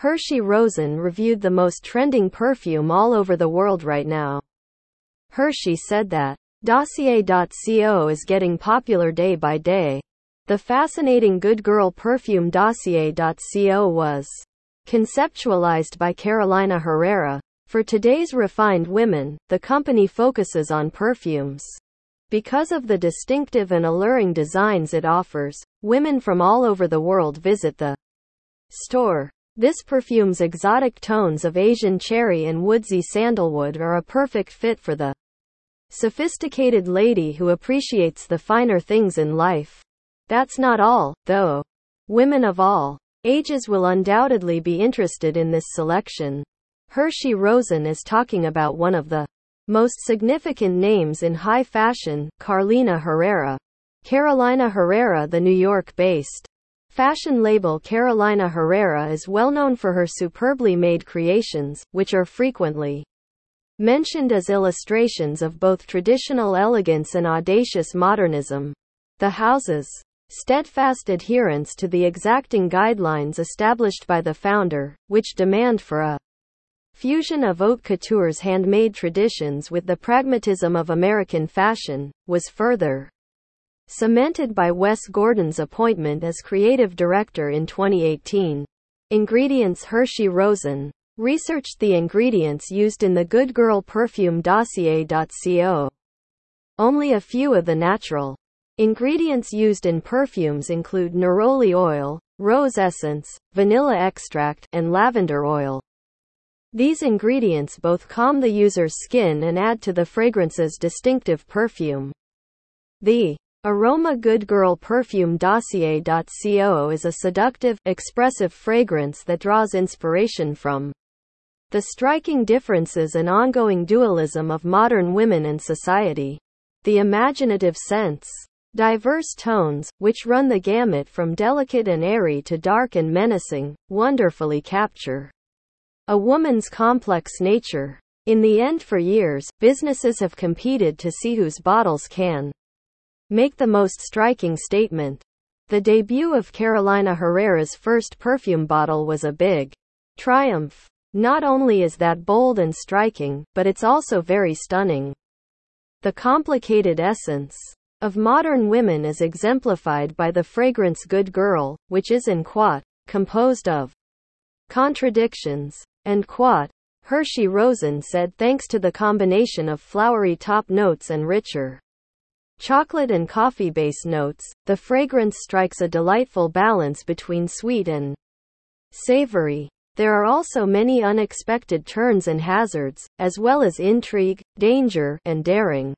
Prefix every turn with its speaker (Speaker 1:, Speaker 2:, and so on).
Speaker 1: Hershey Rosen reviewed the most trending perfume all over the world right now. Hershey said that Dossier.co is getting popular day by day. The fascinating Good Girl perfume Dossier.co was conceptualized by Carolina Herrera. For today's refined women, the company focuses on perfumes. Because of the distinctive and alluring designs it offers, women from all over the world visit the store. This perfume's exotic tones of Asian cherry and woodsy sandalwood are a perfect fit for the sophisticated lady who appreciates the finer things in life. That's not all, though. Women of all ages will undoubtedly be interested in this selection. Hershey Rosen is talking about one of the most significant names in high fashion, Carolina Herrera. Carolina Herrera, the New York based Fashion label Carolina Herrera is well known for her superbly made creations, which are frequently mentioned as illustrations of both traditional elegance and audacious modernism. The house's steadfast adherence to the exacting guidelines established by the founder, which demand for a fusion of haute couture's handmade traditions with the pragmatism of American fashion, was further cemented by Wes Gordon's appointment as creative director in 2018. Ingredients Hershey Rosen researched the ingredients used in the Good Girl perfume dossier.co. Only a few of the natural ingredients used in perfumes include neroli oil, rose essence, vanilla extract, and lavender oil. These ingredients both calm the user's skin and add to the fragrance's distinctive perfume. The Aroma Good Girl Perfume Dossier.co is a seductive, expressive fragrance that draws inspiration from the striking differences and ongoing dualism of modern women and society. The imaginative sense, diverse tones, which run the gamut from delicate and airy to dark and menacing, wonderfully capture a woman's complex nature. In the end, for years, businesses have competed to see whose bottles can make the most striking statement. The debut of Carolina Herrera's first perfume bottle was a big triumph. Not only is that bold and striking, but it's also very stunning. The complicated essence of modern women is exemplified by the fragrance Good Girl, which is in quote, composed of contradictions, and quote, Hershey Rosen said thanks to the combination of flowery top notes and richer chocolate and coffee base notes, the fragrance strikes a delightful balance between sweet and savory. There are also many unexpected turns and hazards, as well as intrigue, danger, and daring.